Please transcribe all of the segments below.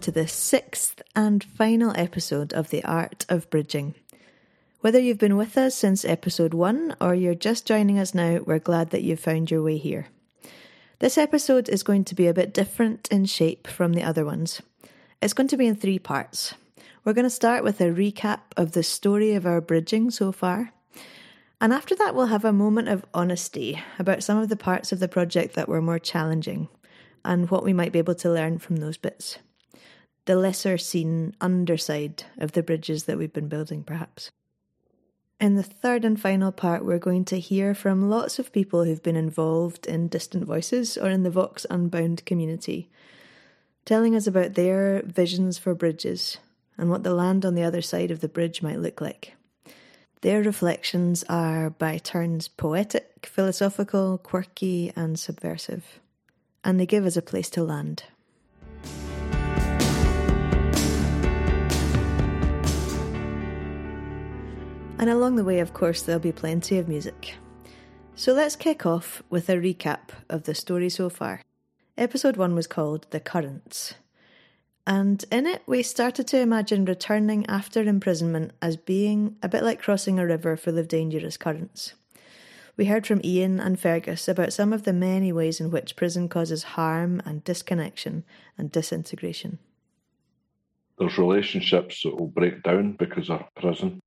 to the sixth and final episode of The Art of Bridging. Whether you've been with us since episode one or you're just joining us now, we're glad that you've found your way here. This episode is going to be a bit different in shape from the other ones. It's going to be in three parts. We're going to start with a recap of the story of our bridging so far. And after that, we'll have a moment of honesty about some of the parts of the project that were more challenging and what we might be able to learn from those bits. The lesser seen underside of the bridges that we've been building, perhaps. In the third and final part, we're going to hear from lots of people who've been involved in Distant Voices or in the Vox Unbound community, telling us about their visions for bridges and what the land on the other side of the bridge might look like. Their reflections are by turns poetic, philosophical, quirky, and subversive, and they give us a place to land. And along the way, of course, there'll be plenty of music. So let's kick off with a recap of the story so far. Episode 1 was called The Currents. And in it, we started to imagine returning after imprisonment as being a bit like crossing a river full of dangerous currents. We heard from Ian and Fergus about some of the many ways in which prison causes harm and disconnection and disintegration. There's relationships that will break down because of prison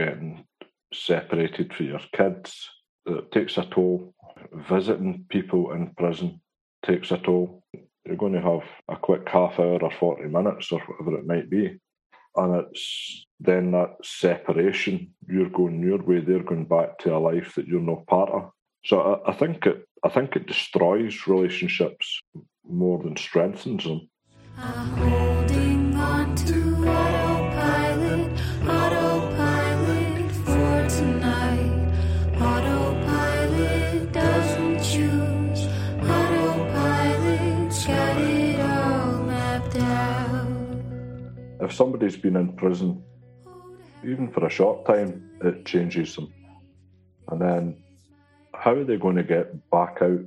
getting separated from your kids. It takes a toll. Visiting people in prison takes a toll. You're going to have a quick half hour or 40 minutes or whatever it might be. And it's then that separation. You're going your way, they're going back to a life that you're not part of. So I, I think it I think it destroys relationships more than strengthens them. If somebody's been in prison, even for a short time, it changes them. And then how are they going to get back out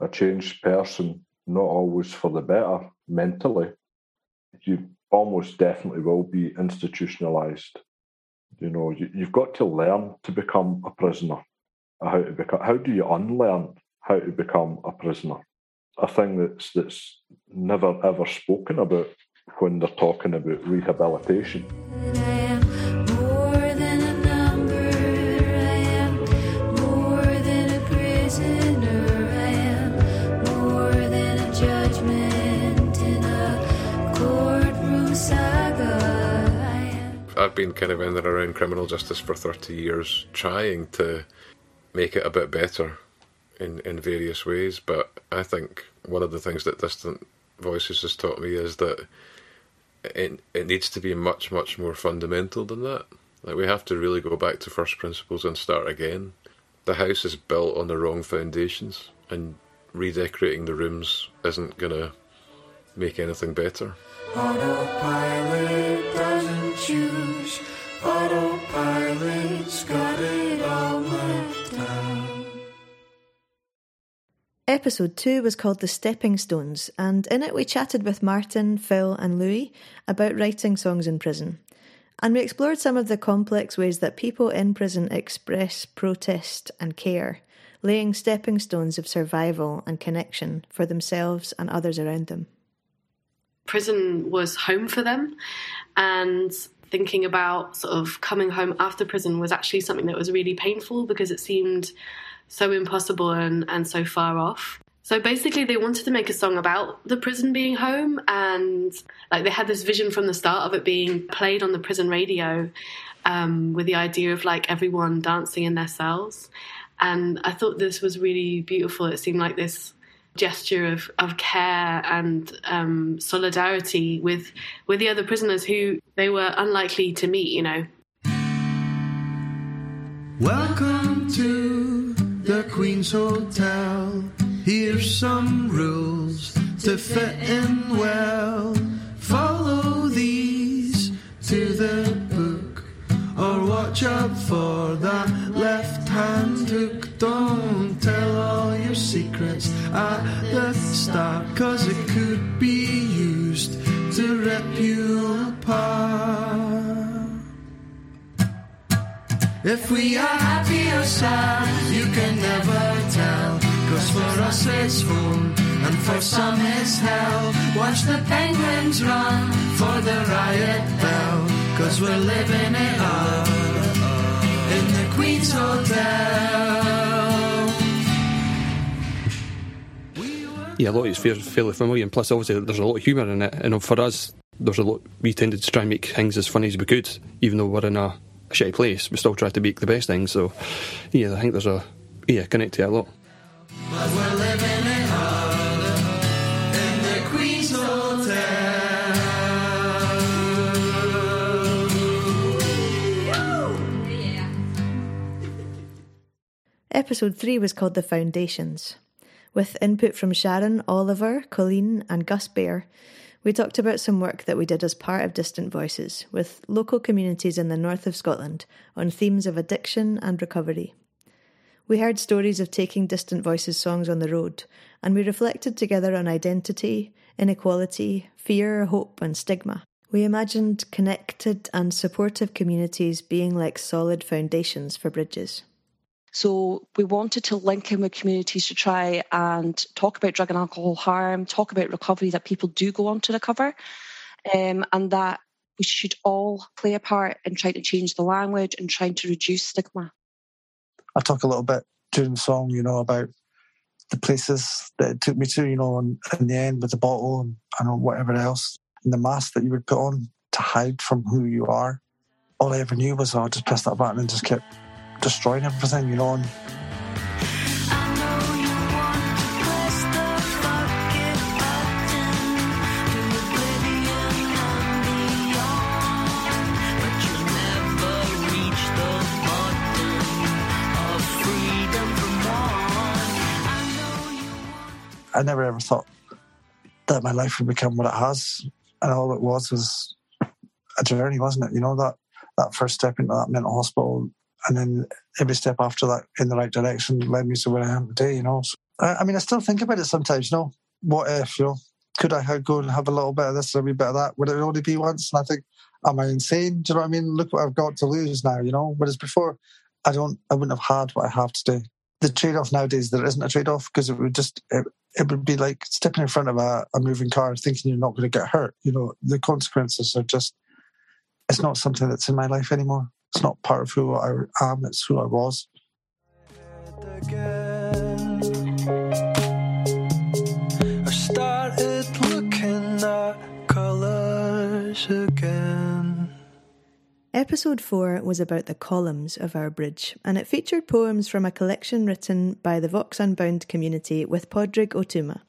a changed person, not always for the better mentally? You almost definitely will be institutionalized. You know, you, have got to learn to become a prisoner. Uh, how to become? How do you unlearn how to become a prisoner? A thing that's that's never ever spoken about when they're talking about rehabilitation. I've been kind of in and around criminal justice for 30 years, trying to make it a bit better in, in various ways. But I think one of the things that Distant Voices has taught me is that it it needs to be much much more fundamental than that. Like we have to really go back to first principles and start again. The house is built on the wrong foundations, and redecorating the rooms isn't gonna make anything better. Autopilot doesn't choose. Autopilot's got it Episode 2 was called The Stepping Stones, and in it we chatted with Martin, Phil, and Louis about writing songs in prison. And we explored some of the complex ways that people in prison express protest and care, laying stepping stones of survival and connection for themselves and others around them. Prison was home for them, and thinking about sort of coming home after prison was actually something that was really painful because it seemed so impossible and, and so far off. So basically, they wanted to make a song about the prison being home, and like they had this vision from the start of it being played on the prison radio, um, with the idea of like everyone dancing in their cells. And I thought this was really beautiful. It seemed like this gesture of, of care and um, solidarity with with the other prisoners who they were unlikely to meet. You know. Welcome to the Queen's Hotel. Here's some rules to fit in well. Follow these to the book, or watch out for that left hand hook. Don't tell all your secrets at the start, cause it could be used to rip you apart. If we are happy sad, you can never tell. Cause for us it's fun, and for some it's hell. Watch the penguins run for the riot bell. Cause we're living it up in the Queen's Hotel. yeah, a lot of it's fairly, familiar, and plus, obviously, there's a lot of humour in it. And for us, there's a lot. We tended to try and make things as funny as we could, even though we're in a shitty place. We still try to make the best things. So, yeah, I think there's a yeah connect to it a lot. Episode 3 was called The Foundations. With input from Sharon, Oliver, Colleen, and Gus Bear, we talked about some work that we did as part of Distant Voices with local communities in the north of Scotland on themes of addiction and recovery. We heard stories of taking Distant Voices songs on the road, and we reflected together on identity, inequality, fear, hope, and stigma. We imagined connected and supportive communities being like solid foundations for bridges. So we wanted to link in with communities to try and talk about drug and alcohol harm, talk about recovery that people do go on to recover, um, and that we should all play a part in trying to change the language and trying to reduce stigma. I talk a little bit during the song, you know, about the places that it took me to, you know, and in the end with the bottle and, and whatever else, and the mask that you would put on to hide from who you are. All I ever knew was oh, I just pressed that button and just kept destroying everything, you know. And I never ever thought that my life would become what it has, and all it was was a journey, wasn't it? You know that that first step into that mental hospital and then every step after that in the right direction led me to where I am today. You know, so, I, I, mean, I still think about it sometimes. You know, what if? You know, could I go and have a little bit of this, a wee bit of that? Would it only be once? And I think, am I insane? Do you know what I mean? Look what I've got to lose now. You know, whereas before, I don't, I wouldn't have had what I have today. The trade-off nowadays, there isn't a trade-off because it would just, it, it would be like stepping in front of a, a moving car, thinking you're not going to get hurt. You know, the consequences are just, it's not something that's in my life anymore. It's not part of who I am, it's who I was. I started looking at colours again. Episode 4 was about the columns of our bridge, and it featured poems from a collection written by the Vox Unbound community with Padraig Ó Tuama.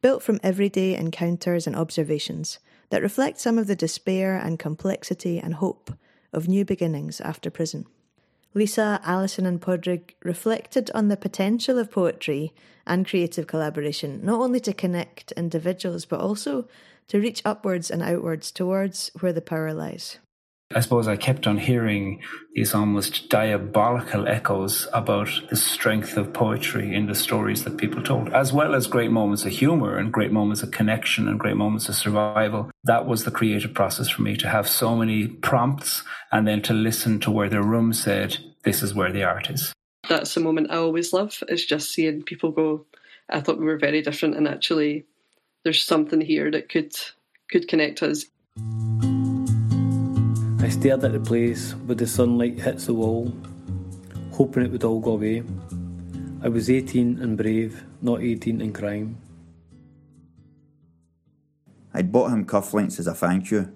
Built from everyday encounters and observations that reflect some of the despair and complexity and hope of new beginnings after prison. Lisa, Alison, and Padraig reflected on the potential of poetry and creative collaboration, not only to connect individuals, but also to reach upwards and outwards towards where the power lies. I suppose I kept on hearing these almost diabolical echoes about the strength of poetry in the stories that people told, as well as great moments of humor and great moments of connection and great moments of survival. That was the creative process for me to have so many prompts and then to listen to where the room said, this is where the art is. That's a moment I always love, is just seeing people go, I thought we were very different and actually there's something here that could could connect us. I stared at the place where the sunlight hits the wall, hoping it would all go away. I was 18 and brave, not 18 in crime. I'd bought him cufflinks as a thank you.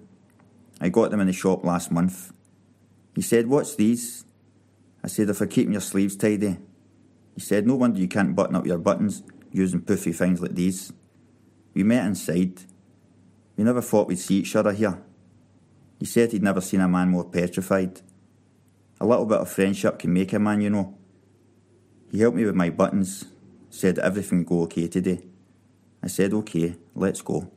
I got them in the shop last month. He said, What's these? I said, For keeping your sleeves tidy. He said, No wonder you can't button up your buttons using poofy things like these. We met inside. We never thought we'd see each other here. He said he'd never seen a man more petrified. A little bit of friendship can make a man, you know. He helped me with my buttons, said everything go okay today. I said, okay, let's go.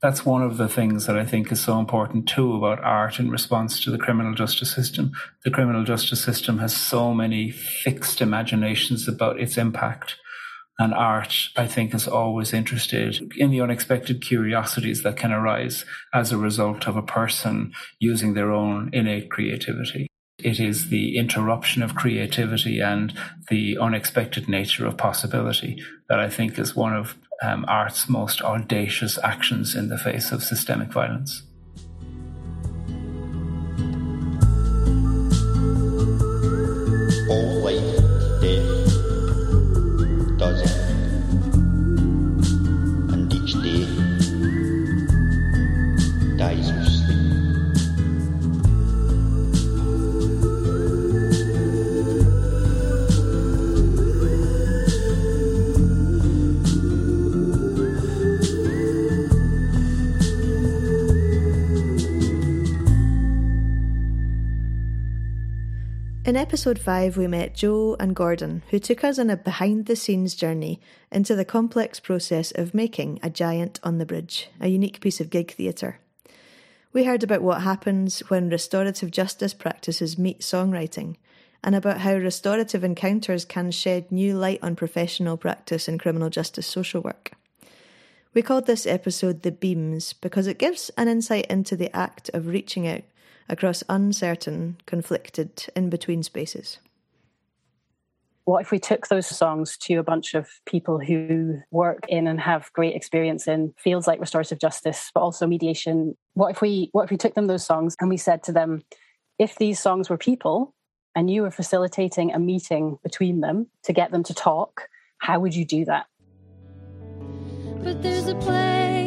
That's one of the things that I think is so important too about art in response to the criminal justice system. The criminal justice system has so many fixed imaginations about its impact And art, I think, is always interested in the unexpected curiosities that can arise as a result of a person using their own innate creativity. It is the interruption of creativity and the unexpected nature of possibility that I think is one of um, art's most audacious actions in the face of systemic violence. Episode 5, we met Joe and Gordon, who took us on a behind the scenes journey into the complex process of making A Giant on the Bridge, a unique piece of gig theatre. We heard about what happens when restorative justice practices meet songwriting, and about how restorative encounters can shed new light on professional practice in criminal justice social work. We called this episode The Beams because it gives an insight into the act of reaching out across uncertain, conflicted, in between spaces. What if we took those songs to a bunch of people who work in and have great experience in fields like restorative justice, but also mediation? What if we what if we took them those songs and we said to them, if these songs were people and you were facilitating a meeting between them to get them to talk, how would you do that? But there's a place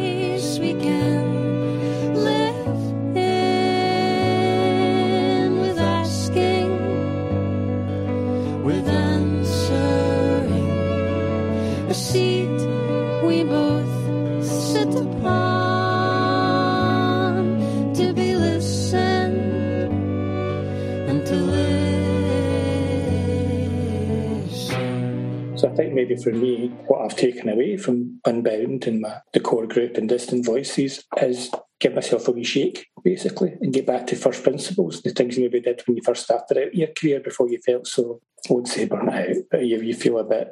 maybe for me, what I've taken away from Unbound and my the core group and Distant Voices is give myself a wee shake, basically, and get back to first principles, the things you maybe did when you first started out your career before you felt so, I won't say burnt out, but you, you feel a bit,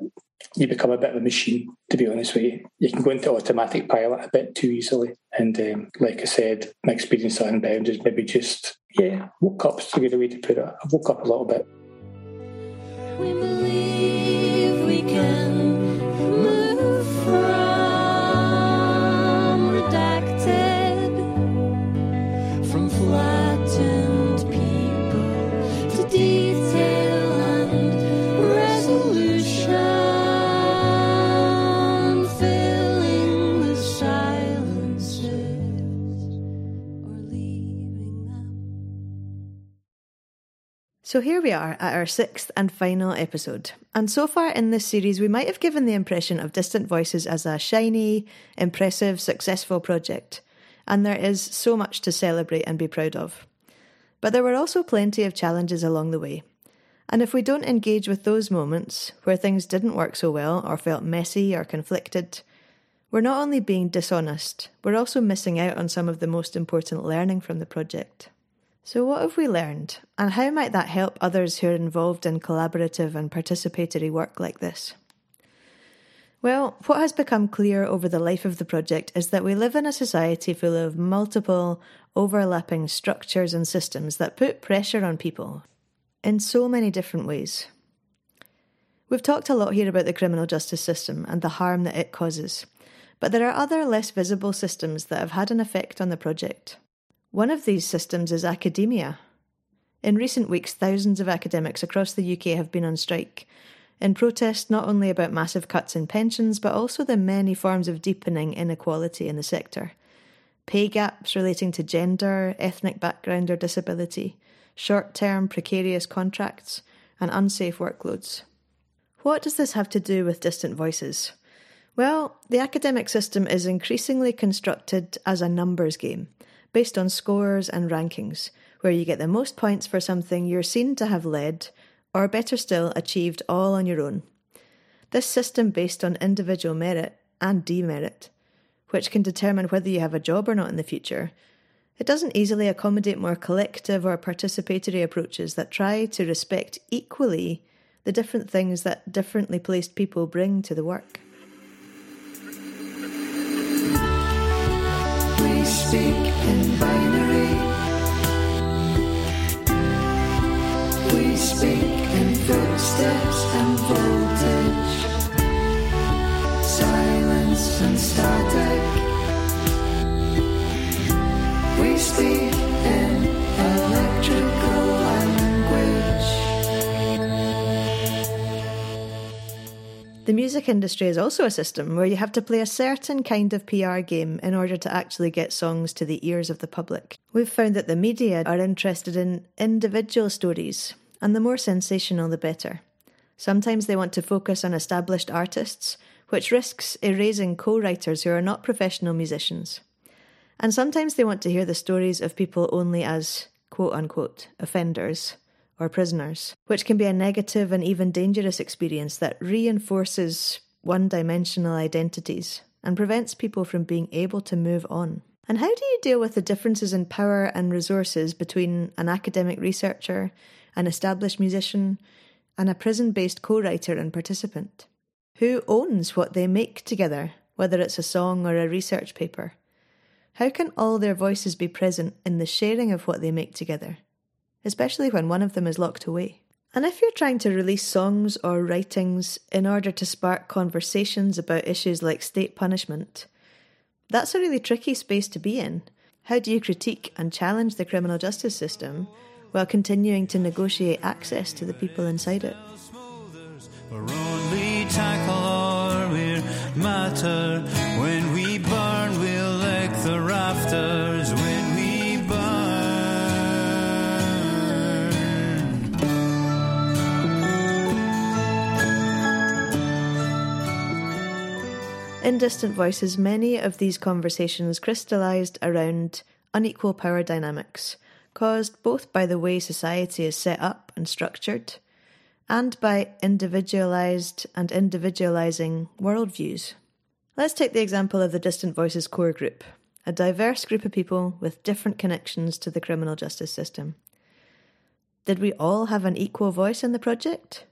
you become a bit of a machine, to be honest with you. You can go into automatic pilot a bit too easily. And um, like I said, my experience at Unbound is maybe just, yeah, woke up, is a good way to put it. I woke up a little bit. So here we are at our sixth and final episode. And so far in this series, we might have given the impression of Distant Voices as a shiny, impressive, successful project. And there is so much to celebrate and be proud of. But there were also plenty of challenges along the way. And if we don't engage with those moments where things didn't work so well or felt messy or conflicted, we're not only being dishonest, we're also missing out on some of the most important learning from the project. So, what have we learned, and how might that help others who are involved in collaborative and participatory work like this? Well, what has become clear over the life of the project is that we live in a society full of multiple, overlapping structures and systems that put pressure on people in so many different ways. We've talked a lot here about the criminal justice system and the harm that it causes, but there are other less visible systems that have had an effect on the project. One of these systems is academia. In recent weeks, thousands of academics across the UK have been on strike in protest not only about massive cuts in pensions, but also the many forms of deepening inequality in the sector. Pay gaps relating to gender, ethnic background, or disability, short term precarious contracts, and unsafe workloads. What does this have to do with distant voices? Well, the academic system is increasingly constructed as a numbers game, based on scores and rankings, where you get the most points for something you're seen to have led, or better still, achieved all on your own. This system based on individual merit and demerit, which can determine whether you have a job or not in the future, it doesn't easily accommodate more collective or participatory approaches that try to respect equally the different things that differently placed people bring to the work. We speak in binary. We speak in footsteps and voltage, silence and static. We speak in electrical The music industry is also a system where you have to play a certain kind of PR game in order to actually get songs to the ears of the public. We've found that the media are interested in individual stories, and the more sensational the better. Sometimes they want to focus on established artists, which risks erasing co writers who are not professional musicians. And sometimes they want to hear the stories of people only as quote unquote offenders or prisoners, which can be a negative and even dangerous experience that reinforces one dimensional identities and prevents people from being able to move on. And how do you deal with the differences in power and resources between an academic researcher, an established musician, and a prison based co writer and participant? Who owns what they make together, whether it's a song or a research paper? How can all their voices be present in the sharing of what they make together? Especially when one of them is locked away. And if you're trying to release songs or writings in order to spark conversations about issues like state punishment, that's a really tricky space to be in. How do you critique and challenge the criminal justice system while continuing to negotiate access to the people inside it? Matter. In Distant Voices, many of these conversations crystallised around unequal power dynamics, caused both by the way society is set up and structured, and by individualised and individualising worldviews. Let's take the example of the Distant Voices core group, a diverse group of people with different connections to the criminal justice system. Did we all have an equal voice in the project?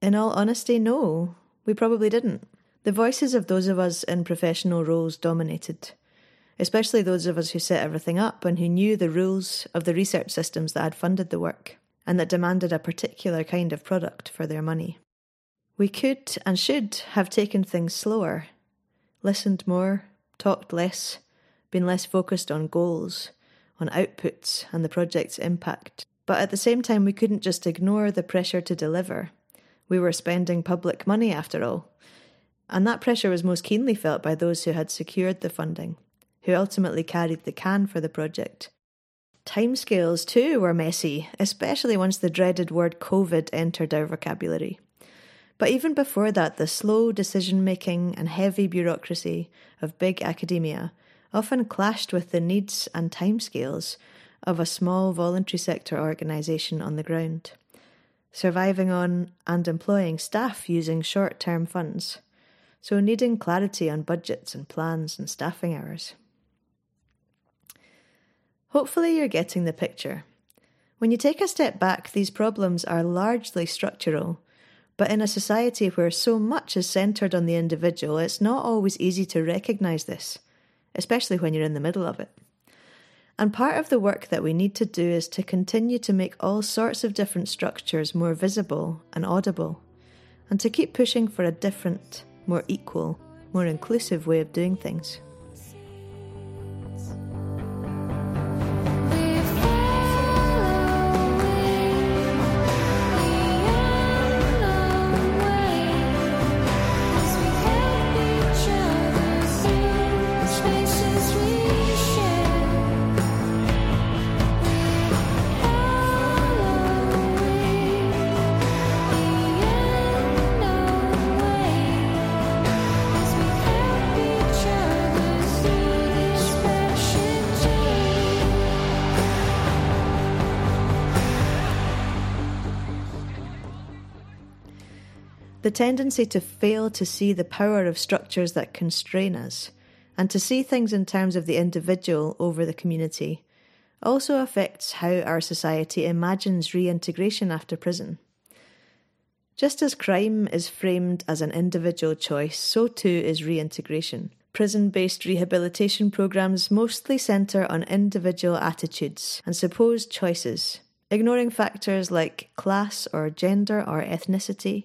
In all honesty, no, we probably didn't. The voices of those of us in professional roles dominated, especially those of us who set everything up and who knew the rules of the research systems that had funded the work and that demanded a particular kind of product for their money. We could and should have taken things slower, listened more, talked less, been less focused on goals, on outputs and the project's impact. But at the same time, we couldn't just ignore the pressure to deliver. We were spending public money after all, and that pressure was most keenly felt by those who had secured the funding, who ultimately carried the can for the project. Timescales, too, were messy, especially once the dreaded word COVID entered our vocabulary. But even before that, the slow decision making and heavy bureaucracy of big academia often clashed with the needs and timescales of a small voluntary sector organisation on the ground, surviving on and employing staff using short term funds so needing clarity on budgets and plans and staffing hours. Hopefully, you're getting the picture. When you take a step back, these problems are largely structural, but in a society where so much is centred on the individual, it's not always easy to recognise this, especially when you're in the middle of it. And part of the work that we need to do is to continue to make all sorts of different structures more visible and audible, and to keep pushing for a different, more equal, more inclusive way of doing things. Tendency to fail to see the power of structures that constrain us and to see things in terms of the individual over the community also affects how our society imagines reintegration after prison. Just as crime is framed as an individual choice, so too is reintegration. Prison based rehabilitation programs mostly centre on individual attitudes and supposed choices, ignoring factors like class or gender or ethnicity,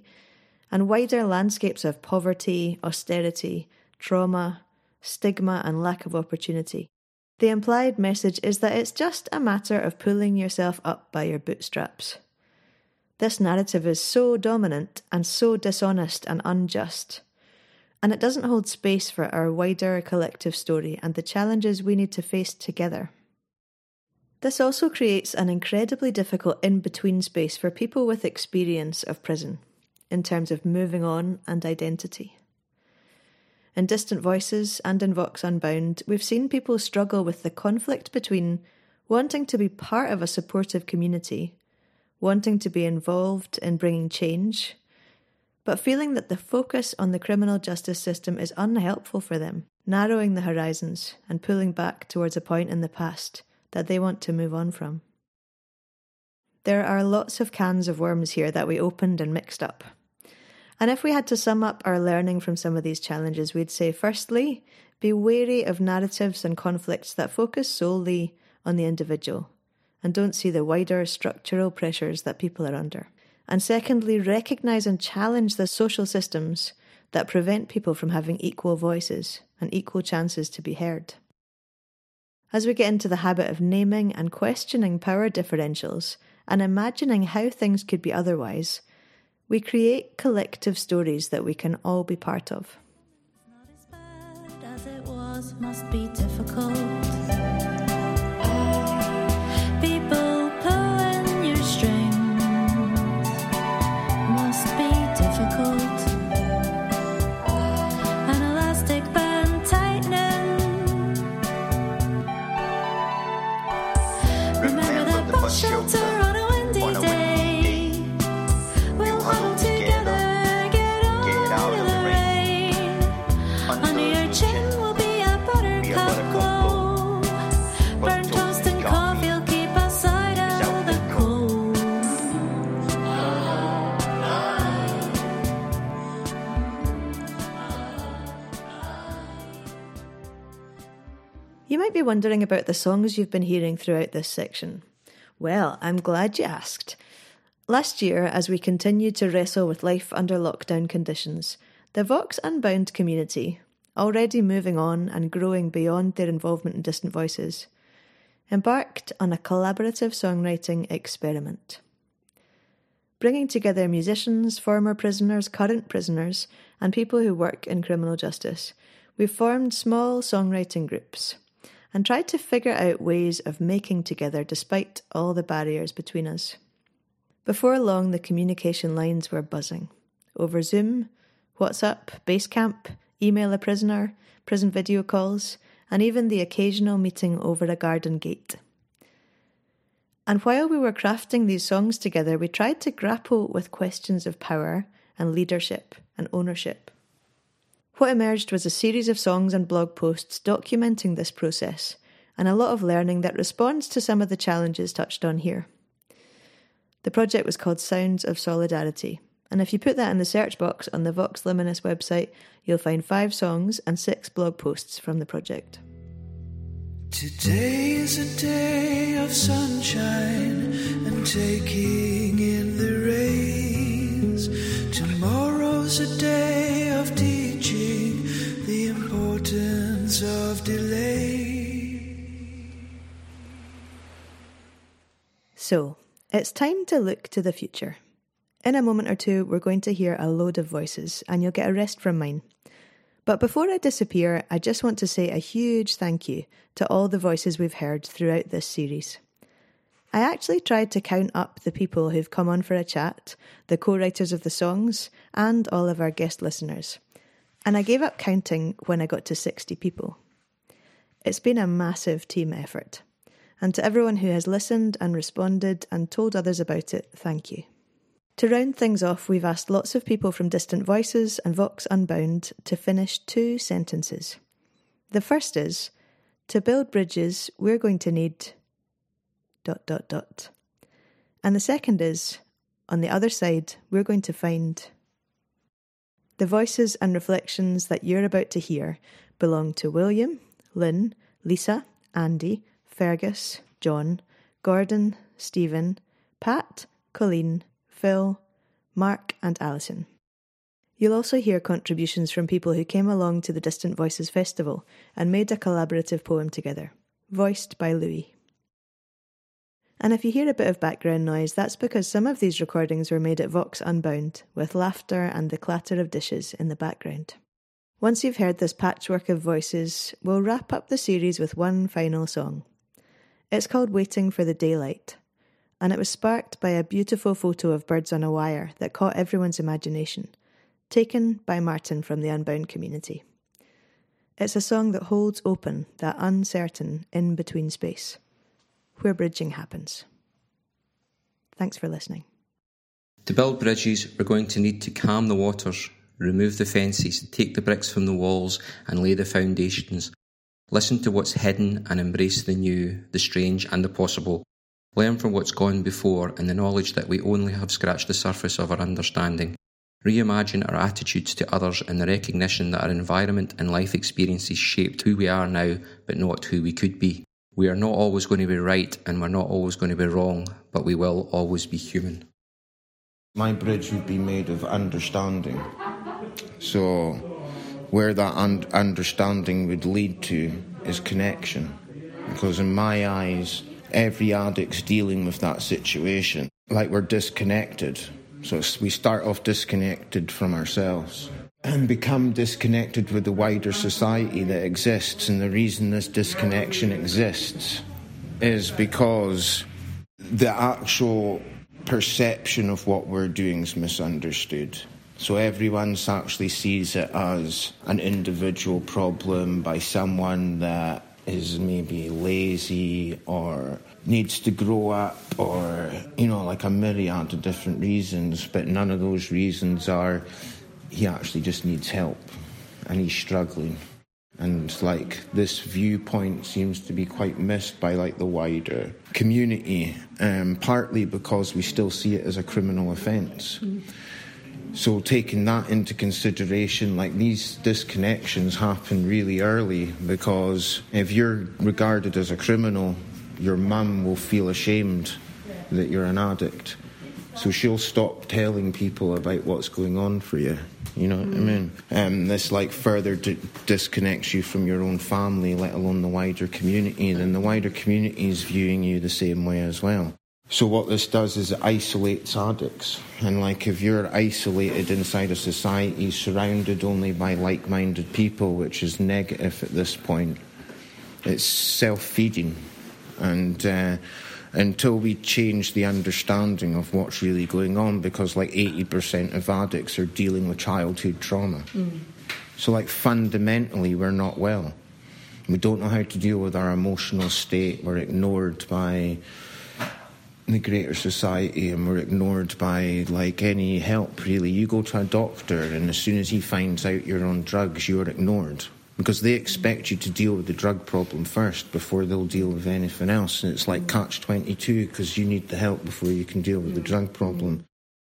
and wider landscapes of poverty, austerity, trauma, stigma, and lack of opportunity. The implied message is that it's just a matter of pulling yourself up by your bootstraps. This narrative is so dominant and so dishonest and unjust, and it doesn't hold space for our wider collective story and the challenges we need to face together. This also creates an incredibly difficult in between space for people with experience of prison in terms of moving on and identity. In Distant Voices and in Vox Unbound, we've seen people struggle with the conflict between wanting to be part of a supportive community, wanting to be involved in bringing change, but feeling that the focus on the criminal justice system is unhelpful for them, narrowing the horizons and pulling back towards a point in the past that they want to move on from. There are lots of cans of worms here that we opened and mixed up. And if we had to sum up our learning from some of these challenges, we'd say firstly, be wary of narratives and conflicts that focus solely on the individual and don't see the wider structural pressures that people are under. And secondly, recognise and challenge the social systems that prevent people from having equal voices and equal chances to be heard. As we get into the habit of naming and questioning power differentials and imagining how things could be otherwise, we create collective stories that we can all be part of. You might be wondering about the songs you've been hearing throughout this section. Well, I'm glad you asked. Last year, as we continued to wrestle with life under lockdown conditions, the Vox Unbound community, already moving on and growing beyond their involvement in Distant Voices, embarked on a collaborative songwriting experiment. Bringing together musicians, former prisoners, current prisoners, and people who work in criminal justice, we formed small songwriting groups and tried to figure out ways of making together despite all the barriers between us. Before long, the communication lines were buzzing. Over Zoom, WhatsApp, Basecamp, email a prisoner, prison video calls, and even the occasional meeting over a garden gate. And while we were crafting these songs together, we tried to grapple with questions of power and leadership and ownership. What emerged was a series of songs and blog posts documenting this process, and a lot of learning that responds to some of the challenges touched on here. The project was called Sounds of Solidarity, and if you put that in the search box on the Vox Liminis website, you'll find five songs and six blog posts from the project. Today is a day of sunshine and taking in the rains. Tomorrow's a day So, it's time to look to the future. In a moment or two, we're going to hear a load of voices, and you'll get a rest from mine. But before I disappear, I just want to say a huge thank you to all the voices we've heard throughout this series. I actually tried to count up the people who've come on for a chat, the co writers of the songs, and all of our guest listeners. And I gave up counting when I got to 60 people. It's been a massive team effort. And to everyone who has listened and responded and told others about it, thank you. To round things off, we've asked lots of people from Distant Voices and Vox Unbound to finish two sentences. The first is To build bridges, we're going to need. dot dot dot. And the second is on the other side, we're going to find. The voices and reflections that you're about to hear belong to William, Lynn, Lisa, Andy, Fergus, John, Gordon, Stephen, Pat, Colleen, Phil, Mark, and Alison. You'll also hear contributions from people who came along to the Distant Voices Festival and made a collaborative poem together, voiced by Louis. And if you hear a bit of background noise, that's because some of these recordings were made at Vox Unbound, with laughter and the clatter of dishes in the background. Once you've heard this patchwork of voices, we'll wrap up the series with one final song. It's called Waiting for the Daylight, and it was sparked by a beautiful photo of birds on a wire that caught everyone's imagination, taken by Martin from the Unbound community. It's a song that holds open that uncertain in between space where bridging happens. Thanks for listening. To build bridges, we're going to need to calm the waters, remove the fences, take the bricks from the walls, and lay the foundations. Listen to what's hidden and embrace the new, the strange, and the possible. Learn from what's gone before and the knowledge that we only have scratched the surface of our understanding. Reimagine our attitudes to others and the recognition that our environment and life experiences shaped who we are now, but not who we could be. We are not always going to be right and we're not always going to be wrong, but we will always be human. My bridge would be made of understanding. So, where that un- understanding would lead to is connection. Because in my eyes, every addict's dealing with that situation like we're disconnected. So we start off disconnected from ourselves and become disconnected with the wider society that exists. And the reason this disconnection exists is because the actual perception of what we're doing is misunderstood. So everyone actually sees it as an individual problem by someone that is maybe lazy or needs to grow up or, you know, like a myriad of different reasons, but none of those reasons are he actually just needs help and he's struggling. And like this viewpoint seems to be quite missed by like the wider community, um, partly because we still see it as a criminal offence. Mm. So taking that into consideration, like these disconnections happen really early because if you're regarded as a criminal, your mum will feel ashamed that you're an addict. So she'll stop telling people about what's going on for you. You know what mm. I mean? Um, this like further d- disconnects you from your own family, let alone the wider community. Then the wider community is viewing you the same way as well. So what this does is it isolates addicts. And like if you're isolated inside a society surrounded only by like-minded people, which is negative at this point, it's self-feeding. And uh, until we change the understanding of what's really going on because like 80% of addicts are dealing with childhood trauma. Mm. So like fundamentally we're not well. We don't know how to deal with our emotional state. We're ignored by the greater society and we're ignored by like any help really. You go to a doctor and as soon as he finds out you're on drugs, you're ignored because they expect you to deal with the drug problem first before they'll deal with anything else. And it's like catch 22 because you need the help before you can deal with the drug problem.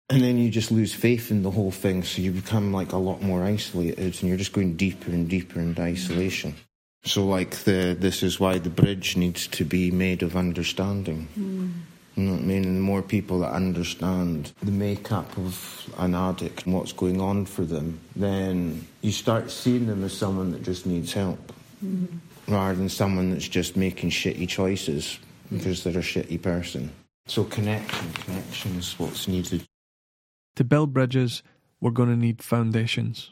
And then you just lose faith in the whole thing, so you become like a lot more isolated and you're just going deeper and deeper into isolation. So, like, the, this is why the bridge needs to be made of understanding. Mm. You know what I mean? And the more people that understand the makeup of an addict and what's going on for them, then you start seeing them as someone that just needs help mm-hmm. rather than someone that's just making shitty choices because they're a shitty person. So connection, connection is what's needed. To build bridges, we're going to need foundations.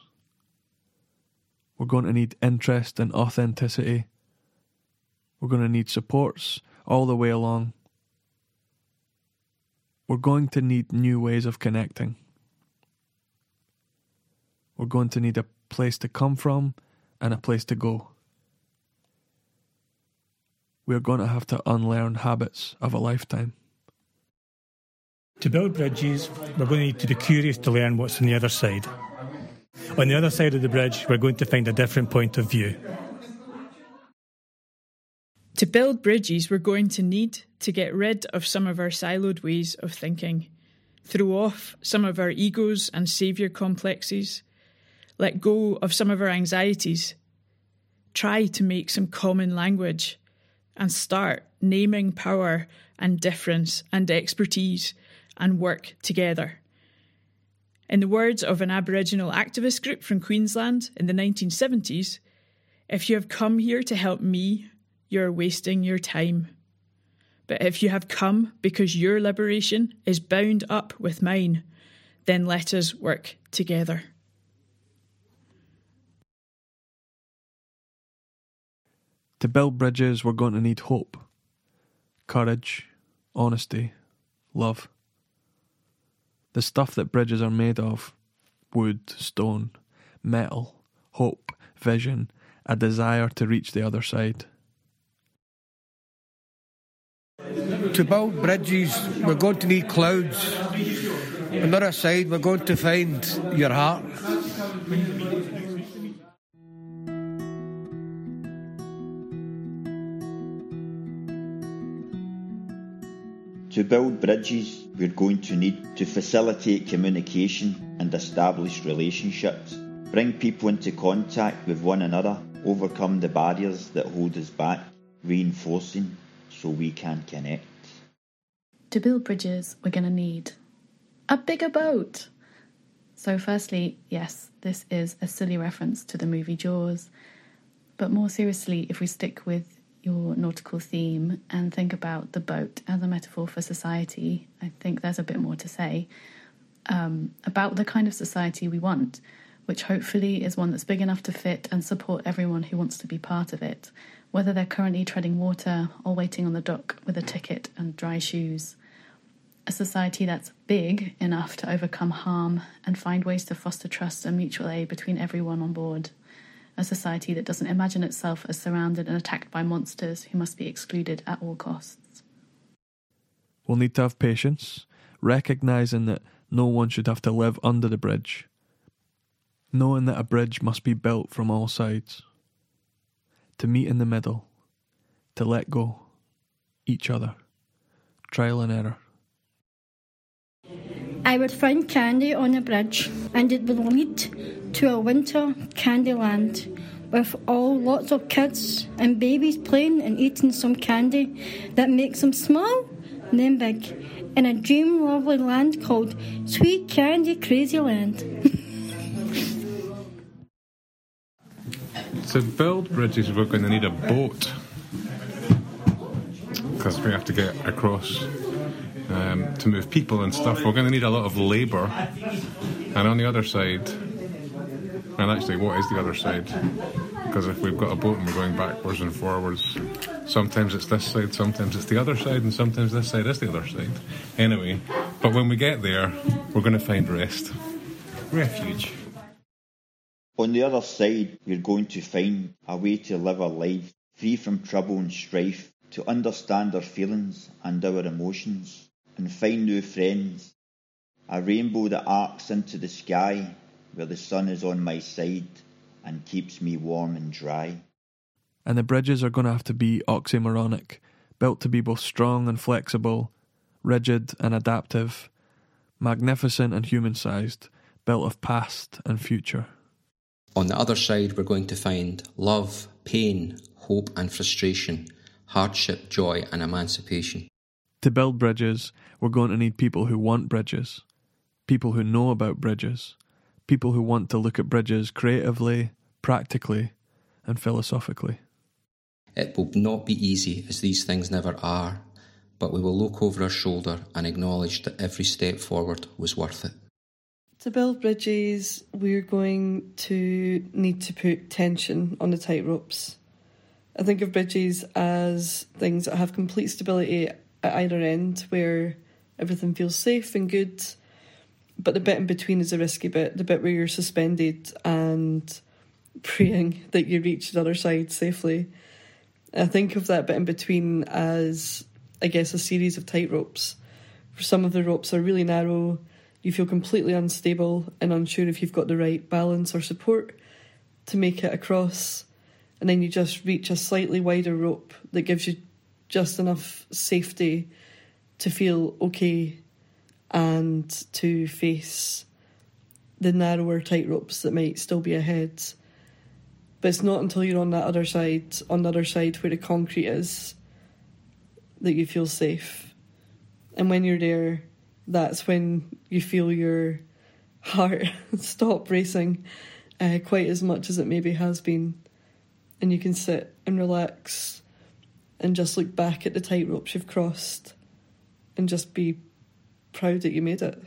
We're going to need interest and authenticity. We're going to need supports all the way along we're going to need new ways of connecting. We're going to need a place to come from and a place to go. We're going to have to unlearn habits of a lifetime. To build bridges, we're going to need to be curious to learn what's on the other side. On the other side of the bridge, we're going to find a different point of view. To build bridges, we're going to need to get rid of some of our siloed ways of thinking, throw off some of our egos and saviour complexes, let go of some of our anxieties, try to make some common language, and start naming power and difference and expertise and work together. In the words of an Aboriginal activist group from Queensland in the 1970s, if you have come here to help me, you're wasting your time. But if you have come because your liberation is bound up with mine, then let us work together. To build bridges, we're going to need hope, courage, honesty, love. The stuff that bridges are made of wood, stone, metal, hope, vision, a desire to reach the other side. To build bridges, we're going to need clouds. On the other side, we're going to find your heart. To build bridges, we're going to need to facilitate communication and establish relationships, bring people into contact with one another, overcome the barriers that hold us back, reinforcing so we can connect. To build bridges, we're going to need a bigger boat. So, firstly, yes, this is a silly reference to the movie Jaws. But more seriously, if we stick with your nautical theme and think about the boat as a metaphor for society, I think there's a bit more to say um, about the kind of society we want, which hopefully is one that's big enough to fit and support everyone who wants to be part of it, whether they're currently treading water or waiting on the dock with a ticket and dry shoes. A society that's big enough to overcome harm and find ways to foster trust and mutual aid between everyone on board a society that doesn't imagine itself as surrounded and attacked by monsters who must be excluded at all costs. We'll need to have patience, recognising that no one should have to live under the bridge, knowing that a bridge must be built from all sides, to meet in the middle, to let go, each other, trial and error. I would find candy on a bridge and it would lead to a winter candyland with all lots of kids and babies playing and eating some candy that makes them small and then big in a dream lovely land called Sweet Candy Crazy Land. to build bridges, we're going to need a boat because we have to get across um, to move people and stuff. We're going to need a lot of labour. And on the other side, and actually, what is the other side? Because if we've got a boat and we're going backwards and forwards, sometimes it's this side, sometimes it's the other side, and sometimes this side is the other side. Anyway, but when we get there, we're going to find rest, refuge. On the other side, we're going to find a way to live a life free from trouble and strife, to understand our feelings and our emotions, and find new friends. A rainbow that arcs into the sky, where the sun is on my side and keeps me warm and dry. And the bridges are going to have to be oxymoronic, built to be both strong and flexible, rigid and adaptive, magnificent and human sized, built of past and future. On the other side, we're going to find love, pain, hope, and frustration, hardship, joy, and emancipation. To build bridges, we're going to need people who want bridges, people who know about bridges, people who want to look at bridges creatively, practically, and philosophically. It will not be easy, as these things never are, but we will look over our shoulder and acknowledge that every step forward was worth it. To build bridges, we're going to need to put tension on the tightropes. I think of bridges as things that have complete stability at either end, where everything feels safe and good, but the bit in between is a risky bit, the bit where you're suspended and praying that you reach the other side safely. I think of that bit in between as, I guess, a series of tight tightropes. Some of the ropes are really narrow you feel completely unstable and unsure if you've got the right balance or support to make it across. And then you just reach a slightly wider rope that gives you just enough safety to feel okay and to face the narrower tightropes that might still be ahead. But it's not until you're on that other side, on the other side where the concrete is, that you feel safe. And when you're there, that's when you feel your heart stop racing uh, quite as much as it maybe has been. And you can sit and relax and just look back at the tightropes you've crossed and just be proud that you made it.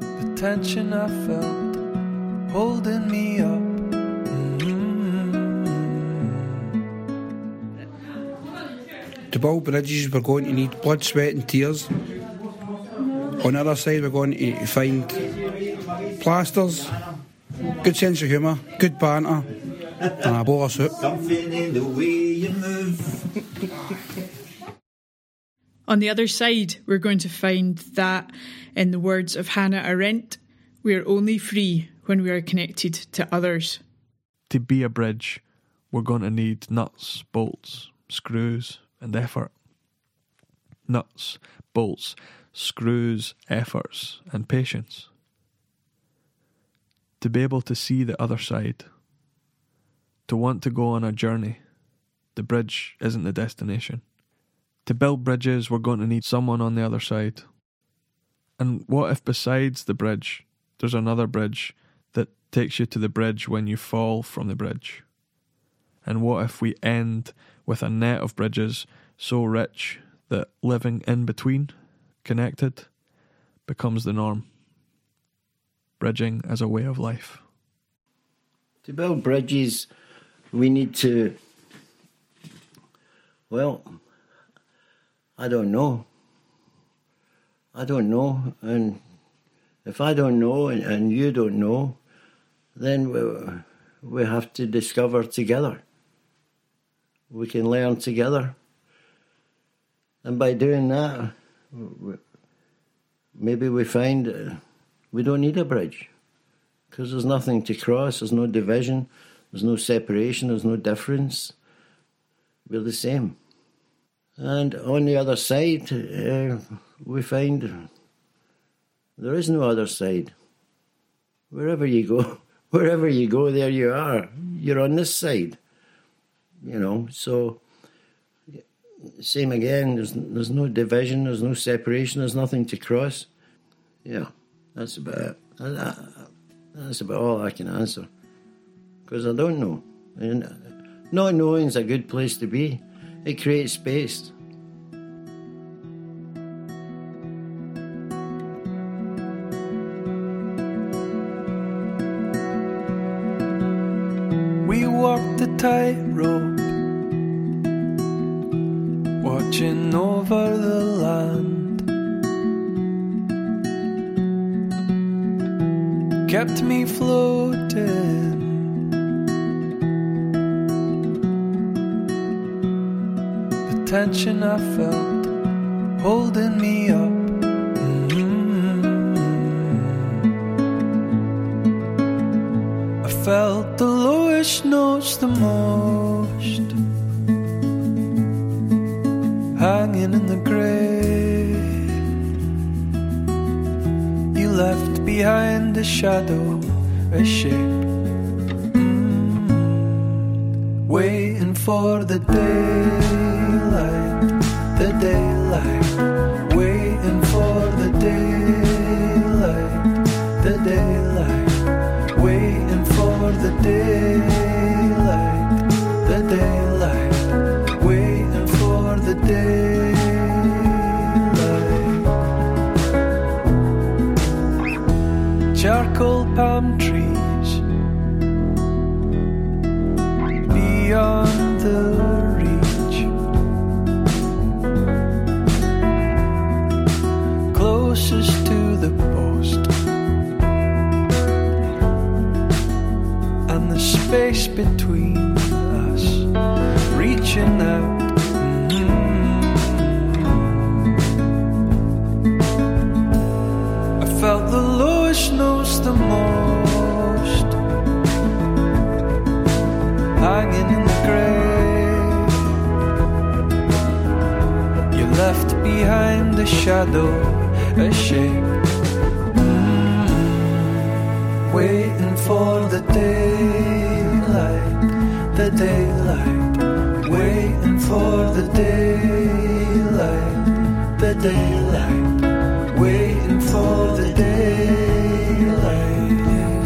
The tension I felt holding me up. To build bridges, we're going to need blood, sweat, and tears. On the other side, we're going to find plasters, good sense of humour, good banter, and a bowl of soup. Something in the way you move. On the other side, we're going to find that, in the words of Hannah Arendt, we are only free when we are connected to others. To be a bridge, we're going to need nuts, bolts, screws, and effort. Nuts, bolts, screws, efforts, and patience. To be able to see the other side. To want to go on a journey. The bridge isn't the destination. To build bridges, we're going to need someone on the other side. And what if, besides the bridge, there's another bridge that takes you to the bridge when you fall from the bridge? And what if we end with a net of bridges so rich that living in between, connected, becomes the norm? Bridging as a way of life. To build bridges, we need to, well, I don't know. I don't know. And if I don't know and, and you don't know, then we, we have to discover together. We can learn together. And by doing that, maybe we find uh, we don't need a bridge because there's nothing to cross, there's no division, there's no separation, there's no difference. We're the same. And on the other side, uh, we find there is no other side. Wherever you go, wherever you go, there you are. You're on this side. You know, so same again. There's there's no division. There's no separation. There's nothing to cross. Yeah, that's about it. That's about all I can answer because I don't know. And uh, not knowing is a good place to be. It creates space. Lowest notes the most, hanging in the grave. You left behind a shadow, a shape, Mm, waiting for the daylight, the daylight, waiting for the daylight, the daylight, waiting for the daylight, space between us, reaching out. Mm. I felt the lowest knows the most, hanging in the grave. You left behind a shadow, a shape, mm-hmm. waiting for the day. daylight, the daylight, waiting for the daylight,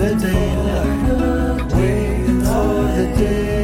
the daylight, waiting for the day.